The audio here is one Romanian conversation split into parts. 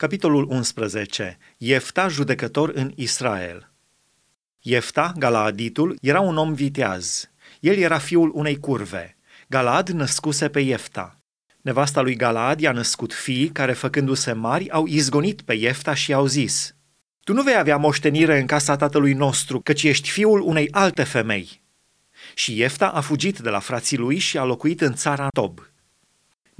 Capitolul 11. Iefta, judecător în Israel. Iefta, Galaaditul, era un om viteaz. El era fiul unei curve. Galaad născuse pe Iefta. Nevasta lui Galaad i-a născut fii care, făcându-se mari, au izgonit pe Iefta și au zis, Tu nu vei avea moștenire în casa tatălui nostru, căci ești fiul unei alte femei. Și Iefta a fugit de la frații lui și a locuit în țara Tob.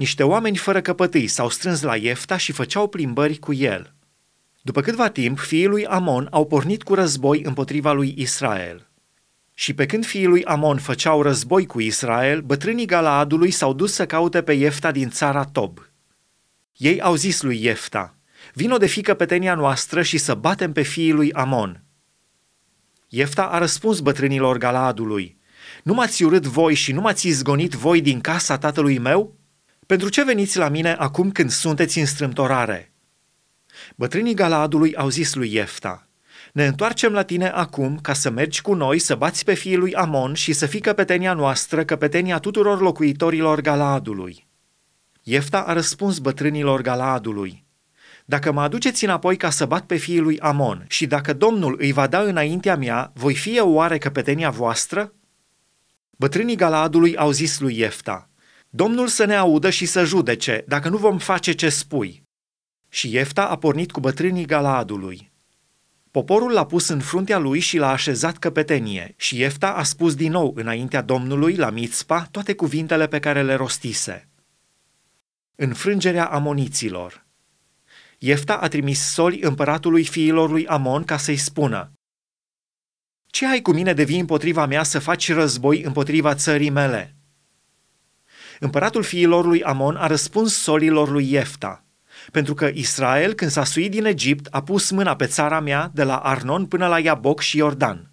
Niște oameni fără căpătâi s-au strâns la Iefta și făceau plimbări cu el. După câtva timp, fiii lui Amon au pornit cu război împotriva lui Israel. Și pe când fiii lui Amon făceau război cu Israel, bătrânii Galaadului s-au dus să caute pe Iefta din țara Tob. Ei au zis lui Iefta, vino de fi căpetenia noastră și să batem pe fiii lui Amon. Iefta a răspuns bătrânilor Galaadului, nu m-ați urât voi și nu m-ați izgonit voi din casa tatălui meu? Pentru ce veniți la mine acum când sunteți în strâmtorare? Bătrânii Galaadului au zis lui Iefta, ne întoarcem la tine acum ca să mergi cu noi să bați pe fiul lui Amon și să fii căpetenia noastră, căpetenia tuturor locuitorilor Galaadului. Iefta a răspuns bătrânilor Galaadului, dacă mă aduceți înapoi ca să bat pe fiul lui Amon și dacă Domnul îi va da înaintea mea, voi fi eu oare căpetenia voastră? Bătrânii Galaadului au zis lui Iefta, Domnul să ne audă și să judece, dacă nu vom face ce spui. Și Iefta a pornit cu bătrânii Galaadului. Poporul l-a pus în fruntea lui și l-a așezat căpetenie și Iefta a spus din nou înaintea Domnului la Mitzpa toate cuvintele pe care le rostise. Înfrângerea amoniților Iefta a trimis soli împăratului fiilor lui Amon ca să-i spună Ce ai cu mine de vii împotriva mea să faci război împotriva țării mele?" Împăratul fiilor lui Amon a răspuns solilor lui Iefta, pentru că Israel, când s-a suit din Egipt, a pus mâna pe țara mea de la Arnon până la Iaboc și Iordan.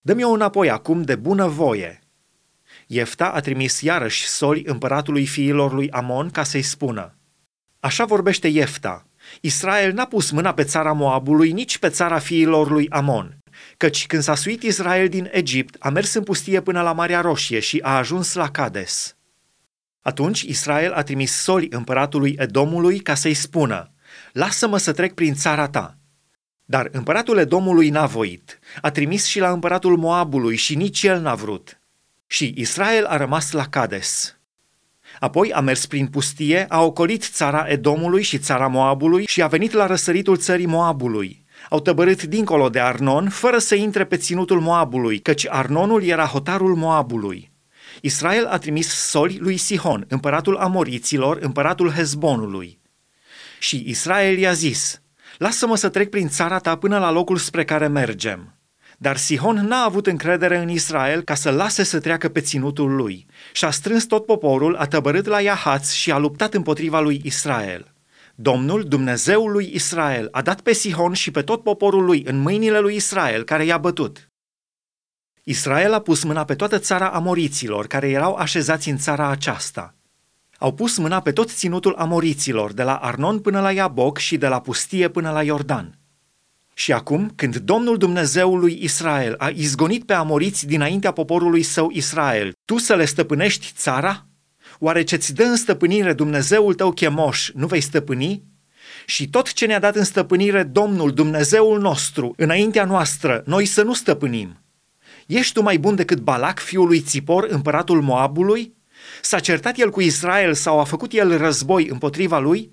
Dă-mi-o înapoi acum de bună voie. Iefta a trimis iarăși soli împăratului fiilor lui Amon ca să-i spună, Așa vorbește Iefta, Israel n-a pus mâna pe țara Moabului, nici pe țara fiilor lui Amon, căci când s-a suit Israel din Egipt, a mers în pustie până la Marea Roșie și a ajuns la Cades. Atunci Israel a trimis soli împăratului Edomului ca să-i spună, lasă-mă să trec prin țara ta. Dar împăratul Edomului n-a voit. A trimis și la împăratul Moabului și nici el n-a vrut. Și Israel a rămas la Cades. Apoi a mers prin pustie, a ocolit țara Edomului și țara Moabului și a venit la răsăritul țării Moabului. Au tăbărât dincolo de Arnon, fără să intre pe ținutul Moabului, căci Arnonul era hotarul Moabului. Israel a trimis soli lui Sihon, împăratul Amoriților, împăratul Hezbonului. Și Israel i-a zis, lasă-mă să trec prin țara ta până la locul spre care mergem. Dar Sihon n-a avut încredere în Israel ca să lase să treacă pe ținutul lui și a strâns tot poporul, a tăbărât la Iahaț și a luptat împotriva lui Israel. Domnul, Dumnezeul lui Israel, a dat pe Sihon și pe tot poporul lui în mâinile lui Israel, care i-a bătut. Israel a pus mâna pe toată țara amoriților care erau așezați în țara aceasta. Au pus mâna pe tot ținutul amoriților, de la Arnon până la Iaboc și de la pustie până la Iordan. Și acum, când Domnul Dumnezeul lui Israel a izgonit pe amoriți dinaintea poporului său Israel, tu să le stăpânești țara? Oare ce-ți dă în stăpânire Dumnezeul tău chemoș, nu vei stăpâni? Și tot ce ne-a dat în stăpânire Domnul Dumnezeul nostru, înaintea noastră, noi să nu stăpânim. Ești tu mai bun decât Balac, fiul lui Țipor, împăratul Moabului? S-a certat el cu Israel sau a făcut el război împotriva lui?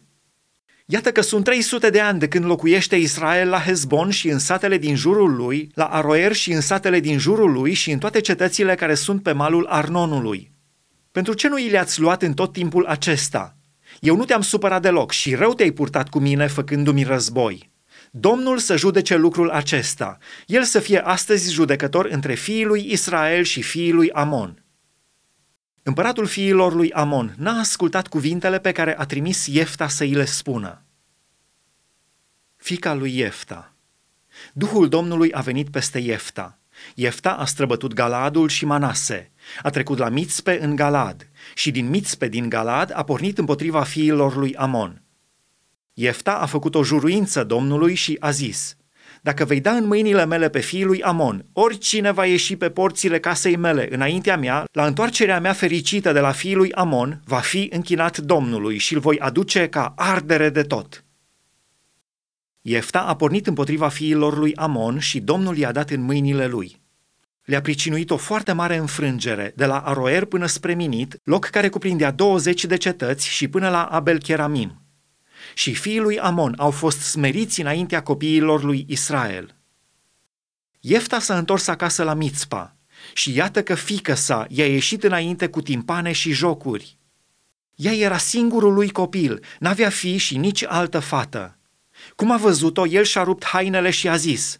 Iată că sunt 300 de ani de când locuiește Israel la Hezbon și în satele din jurul lui, la Aroer și în satele din jurul lui și în toate cetățile care sunt pe malul Arnonului. Pentru ce nu i le-ați luat în tot timpul acesta? Eu nu te-am supărat deloc și rău te-ai purtat cu mine făcându-mi război. Domnul să judece lucrul acesta, el să fie astăzi judecător între fiii lui Israel și fiii lui Amon. Împăratul fiilor lui Amon n-a ascultat cuvintele pe care a trimis Iefta să îi le spună. Fica lui Iefta. Duhul Domnului a venit peste Iefta. Iefta a străbătut Galadul și Manase, a trecut la Mitzpe în Galad și din Mitzpe din Galad a pornit împotriva fiilor lui Amon – Iefta a făcut o juruință Domnului și a zis, Dacă vei da în mâinile mele pe fiul lui Amon, oricine va ieși pe porțile casei mele înaintea mea, la întoarcerea mea fericită de la fiul lui Amon, va fi închinat Domnului și îl voi aduce ca ardere de tot. Iefta a pornit împotriva fiilor lui Amon și Domnul i-a dat în mâinile lui. Le-a pricinuit o foarte mare înfrângere, de la Aroer până spre Minit, loc care cuprindea 20 de cetăți și până la Abel Cheramim. Și fiii lui Amon au fost smeriți înaintea copiilor lui Israel. Iefta s-a întors acasă la Mitzpa și iată că fică sa i-a ieșit înainte cu timpane și jocuri. Ea era singurul lui copil, n-avea fi și nici altă fată. Cum a văzut-o, el și-a rupt hainele și a zis,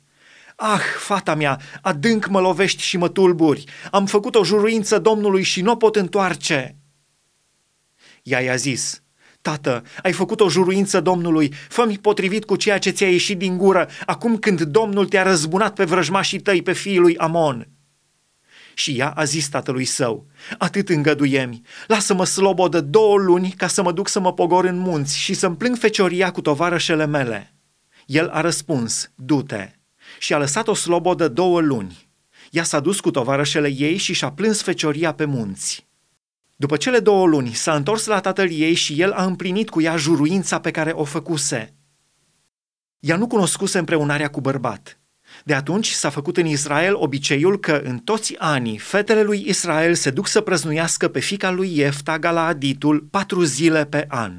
Ah, fata mea, adânc mă lovești și mă tulburi, am făcut o juruință Domnului și nu o pot întoarce. Ea i-a zis, Tată, ai făcut o juruință Domnului, fă-mi potrivit cu ceea ce ți-a ieșit din gură, acum când Domnul te-a răzbunat pe vrăjmașii tăi, pe fiul lui Amon. Și ea a zis tatălui său, atât îngăduiemi, lasă-mă slobodă două luni ca să mă duc să mă pogor în munți și să-mi plâng fecioria cu tovarășele mele. El a răspuns, du-te, și a lăsat-o slobodă două luni. Ea s-a dus cu tovarășele ei și și-a plâns fecioria pe munți. După cele două luni, s-a întors la tatăl ei și el a împlinit cu ea juruința pe care o făcuse. Ea nu cunoscuse împreunarea cu bărbat. De atunci s-a făcut în Israel obiceiul că în toți anii fetele lui Israel se duc să prăznuiască pe fica lui Iefta Galaaditul patru zile pe an.